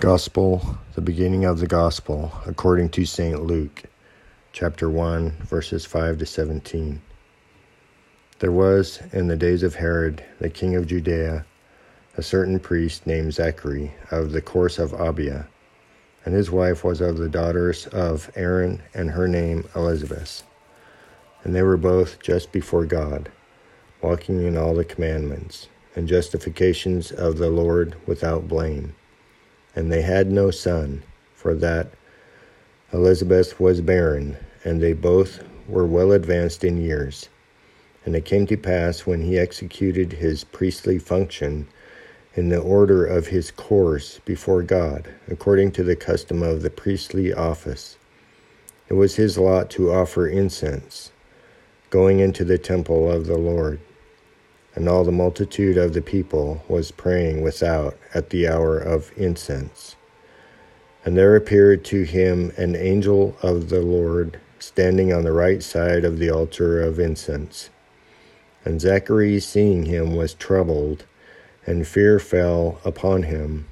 Gospel, the beginning of the Gospel, according to St. Luke, chapter 1, verses 5 to 17. There was, in the days of Herod, the king of Judea, a certain priest named Zachary of the course of Abia, and his wife was of the daughters of Aaron, and her name Elizabeth. And they were both just before God, walking in all the commandments and justifications of the Lord without blame and they had no son, for that Elizabeth was barren, and they both were well advanced in years. And it came to pass when he executed his priestly function in the order of his course before God, according to the custom of the priestly office. It was his lot to offer incense, going into the temple of the Lord and all the multitude of the people was praying without at the hour of incense. And there appeared to him an angel of the Lord standing on the right side of the altar of incense. And Zachary, seeing him, was troubled, and fear fell upon him.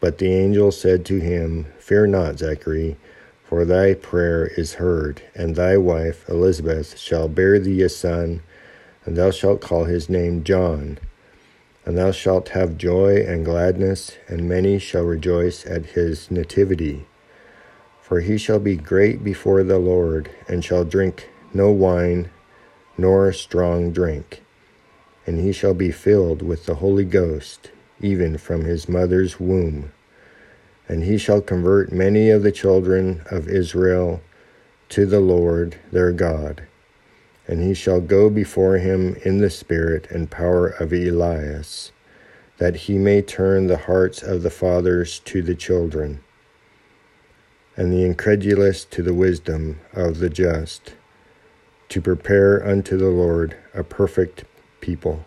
But the angel said to him, Fear not, Zachary, for thy prayer is heard, and thy wife Elizabeth shall bear thee a son and thou shalt call his name John. And thou shalt have joy and gladness, and many shall rejoice at his nativity. For he shall be great before the Lord, and shall drink no wine, nor strong drink. And he shall be filled with the Holy Ghost, even from his mother's womb. And he shall convert many of the children of Israel to the Lord their God and he shall go before him in the spirit and power of Elias, that he may turn the hearts of the fathers to the children, and the incredulous to the wisdom of the just, to prepare unto the Lord a perfect people.